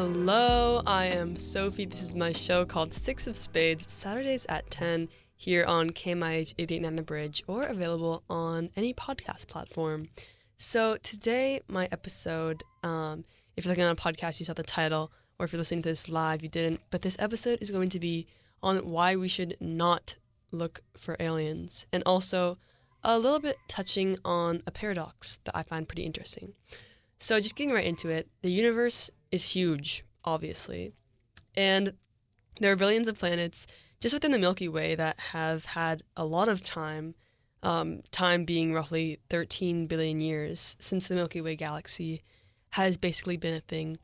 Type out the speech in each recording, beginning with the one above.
Hello, I am Sophie. This is my show called Six of Spades, Saturdays at 10 here on KMIH 889 The Bridge or available on any podcast platform. So today, my episode, um, if you're looking on a podcast, you saw the title, or if you're listening to this live, you didn't. But this episode is going to be on why we should not look for aliens, and also a little bit touching on a paradox that I find pretty interesting. So, just getting right into it, the universe is huge, obviously, and there are billions of planets just within the Milky Way that have had a lot of time. Um, time being roughly 13 billion years since the Milky Way galaxy has basically been a thing.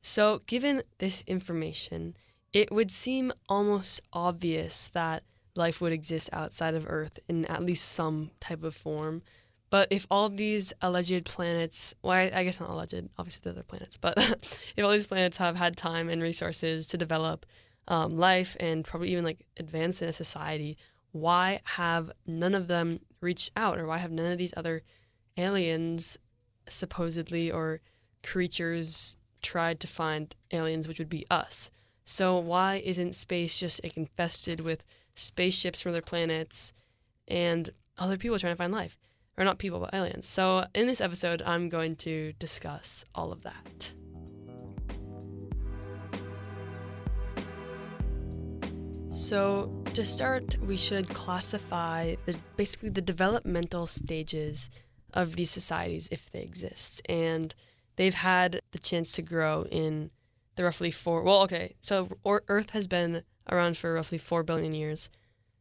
So, given this information, it would seem almost obvious that life would exist outside of Earth in at least some type of form. But if all these alleged planets, well, I, I guess not alleged, obviously they're other planets, but if all these planets have had time and resources to develop um, life and probably even like advance in a society, why have none of them reached out or why have none of these other aliens supposedly or creatures tried to find aliens, which would be us. So why isn't space just infested with spaceships from other planets and other people trying to find life? Or not people, but aliens. So in this episode, I'm going to discuss all of that. So to start, we should classify the basically the developmental stages of these societies if they exist. And they've had the chance to grow in the roughly four. Well, okay, so Earth has been around for roughly four billion years.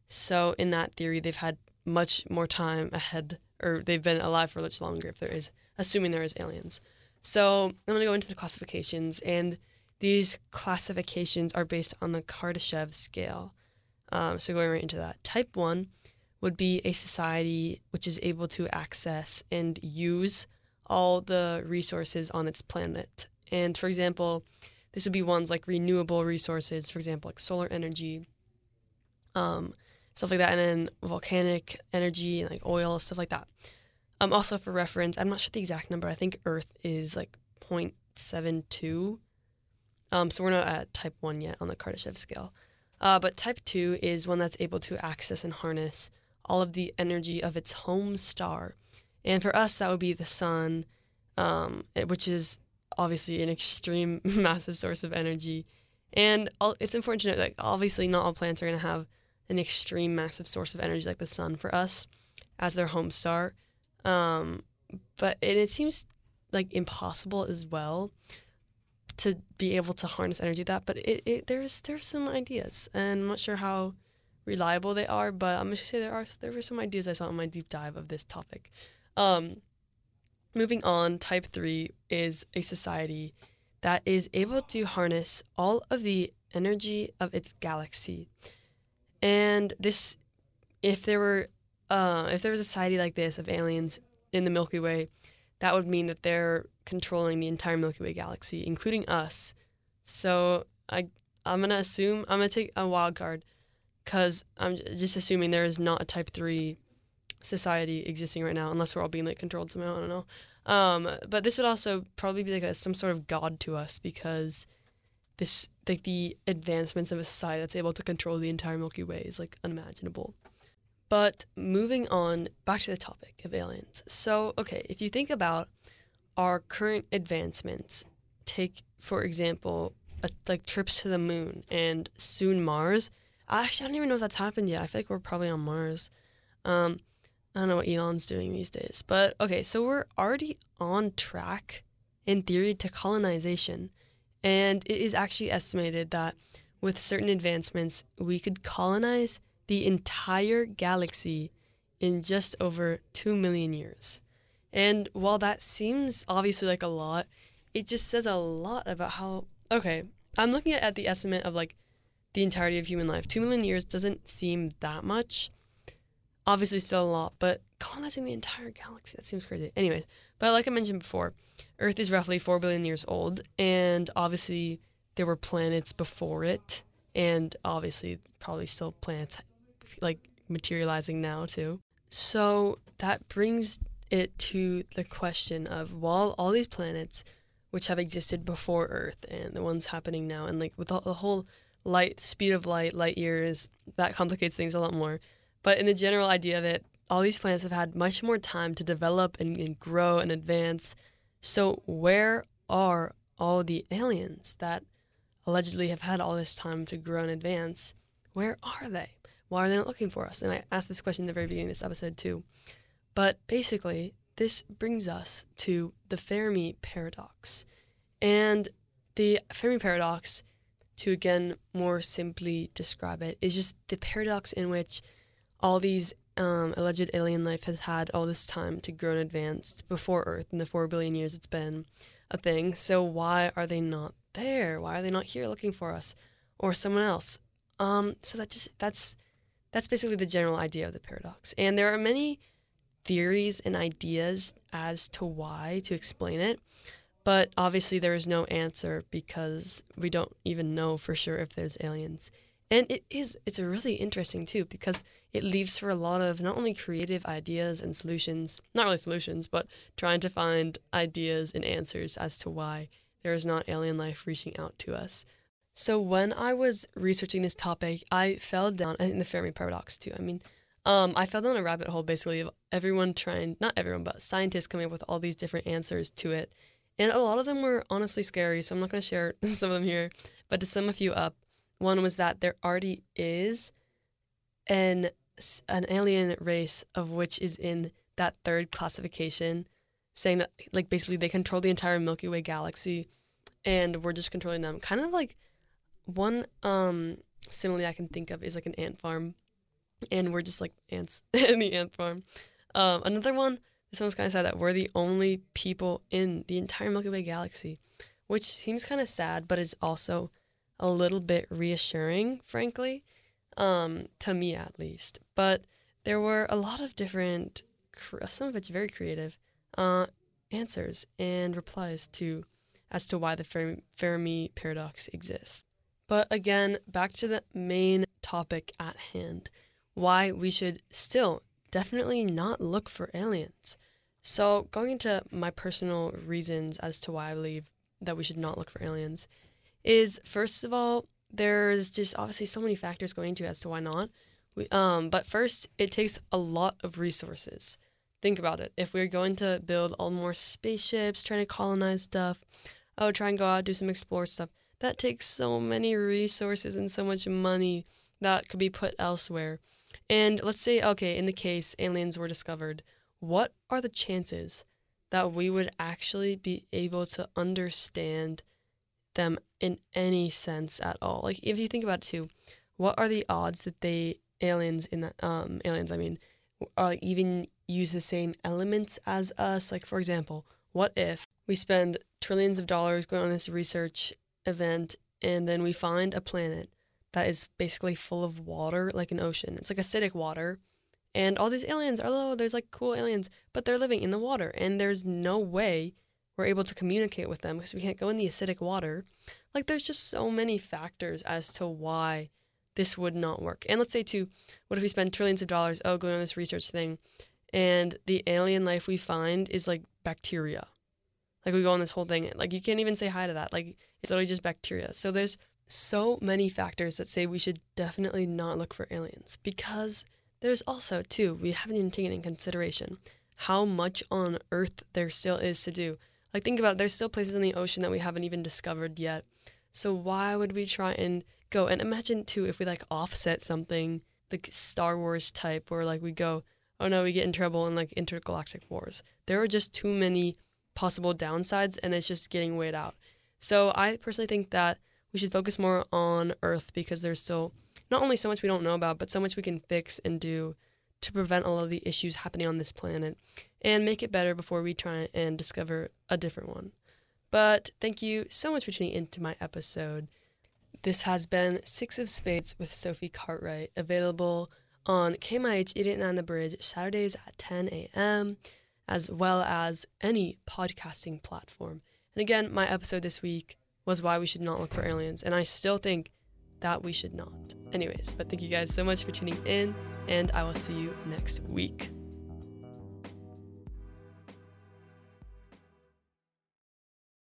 So in that theory, they've had much more time ahead, or they've been alive for much longer. If there is, assuming there is aliens. So I'm going to go into the classifications, and these classifications are based on the Kardashev scale. Um, so going right into that, type one would be a society which is able to access and use all the resources on its planet. And for example, this would be ones like renewable resources, for example, like solar energy, um, stuff like that, and then volcanic energy, and like oil, stuff like that. Um, also for reference, I'm not sure the exact number. I think Earth is like 0.72. Um, so we're not at type 1 yet on the Kardashev scale. Uh, but type 2 is one that's able to access and harness all of the energy of its home star. And for us, that would be the sun, um, which is obviously an extreme, massive source of energy. And it's important to note that obviously not all planets are going to have an extreme, massive source of energy like the sun for us as their home star. Um, but it, it seems like impossible as well to be able to harness energy that. But it, it there's there's some ideas, and I'm not sure how reliable they are, but I'm gonna say there are there were some ideas I saw in my deep dive of this topic. Um, moving on, type three is a society that is able to harness all of the energy of its galaxy, and this, if there were, uh, if there was a society like this of aliens in the Milky Way, that would mean that they're controlling the entire Milky Way galaxy, including us. So I I'm gonna assume I'm gonna take a wild card because I'm just assuming there is not a Type Three society existing right now, unless we're all being like controlled somehow. I don't know. Um, but this would also probably be like a, some sort of god to us because this like the advancements of a society that's able to control the entire Milky Way is like unimaginable. But moving on back to the topic of aliens. So, okay, if you think about our current advancements, take for example, a, like trips to the moon and soon Mars. Actually, I don't even know if that's happened yet. I feel like we're probably on Mars. Um, I don't know what Elon's doing these days, but okay, so we're already on track in theory to colonization, and it is actually estimated that with certain advancements, we could colonize the entire galaxy in just over 2 million years. And while that seems obviously like a lot, it just says a lot about how. Okay, I'm looking at, at the estimate of like the entirety of human life. 2 million years doesn't seem that much. Obviously, still a lot, but colonizing the entire galaxy, that seems crazy. Anyways, but like I mentioned before, Earth is roughly 4 billion years old, and obviously, there were planets before it, and obviously, probably still planets like materializing now too. So that brings it to the question of while all these planets which have existed before Earth and the ones happening now. And like with all, the whole light, speed of light, light years, that complicates things a lot more. But in the general idea of it, all these planets have had much more time to develop and, and grow and advance. So, where are all the aliens that allegedly have had all this time to grow and advance? Where are they? Why are they not looking for us? And I asked this question in the very beginning of this episode, too. But basically, this brings us to the Fermi paradox. And the Fermi paradox, to again more simply describe it, is just the paradox in which all these um, alleged alien life has had all this time to grow and advance before Earth in the four billion years it's been a thing. So why are they not there? Why are they not here looking for us or someone else? Um, so that just that's that's basically the general idea of the paradox. And there are many theories and ideas as to why to explain it. But obviously, there is no answer because we don't even know for sure if there's aliens. And it is, it's really interesting too because it leaves for a lot of not only creative ideas and solutions, not really solutions, but trying to find ideas and answers as to why there is not alien life reaching out to us. So when I was researching this topic, I fell down in the Fermi paradox too. I mean, um, I fell down a rabbit hole basically of everyone trying, not everyone, but scientists coming up with all these different answers to it. And a lot of them were honestly scary, so I'm not going to share some of them here. But to sum a few up, one was that there already is an an alien race of which is in that third classification, saying that like basically they control the entire Milky Way galaxy, and we're just controlling them. Kind of like one um simile I can think of is like an ant farm, and we're just like ants in the ant farm. Um, another one, this one's kind of sad that we're the only people in the entire Milky Way galaxy, which seems kind of sad, but is also a little bit reassuring, frankly, um, to me at least. But there were a lot of different, some of it's very creative, uh, answers and replies to as to why the Fermi, Fermi paradox exists. But again, back to the main topic at hand why we should still definitely not look for aliens. So, going into my personal reasons as to why I believe that we should not look for aliens is first of all, there's just obviously so many factors going into as to why not. We, um, but first, it takes a lot of resources. Think about it. If we're going to build all more spaceships, trying to colonize stuff, oh, try and go out, do some explore stuff, that takes so many resources and so much money that could be put elsewhere. And let's say, okay, in the case aliens were discovered, what are the chances that we would actually be able to understand them in any sense at all. Like if you think about it too, what are the odds that they aliens in that um aliens I mean are even use the same elements as us? Like for example, what if we spend trillions of dollars going on this research event and then we find a planet that is basically full of water like an ocean. It's like acidic water. And all these aliens, are although there's like cool aliens, but they're living in the water and there's no way we're able to communicate with them because we can't go in the acidic water. Like there's just so many factors as to why this would not work. And let's say too, what if we spend trillions of dollars oh going on this research thing and the alien life we find is like bacteria. Like we go on this whole thing like you can't even say hi to that. Like it's literally just bacteria. So there's so many factors that say we should definitely not look for aliens because there's also too we haven't even taken in consideration how much on earth there still is to do like think about it, there's still places in the ocean that we haven't even discovered yet. So why would we try and go and imagine too if we like offset something like Star Wars type where like we go, oh no, we get in trouble in like intergalactic wars. There are just too many possible downsides and it's just getting weighed out. So I personally think that we should focus more on Earth because there's still not only so much we don't know about, but so much we can fix and do to prevent all of the issues happening on this planet and make it better before we try and discover a different one. But thank you so much for tuning into my episode. This has been Six of Spades with Sophie Cartwright, available on KMIH 889 The Bridge Saturdays at 10 a.m., as well as any podcasting platform. And again, my episode this week was why we should not look for aliens, and I still think that we should not. Anyways, but thank you guys so much for tuning in, and I will see you next week.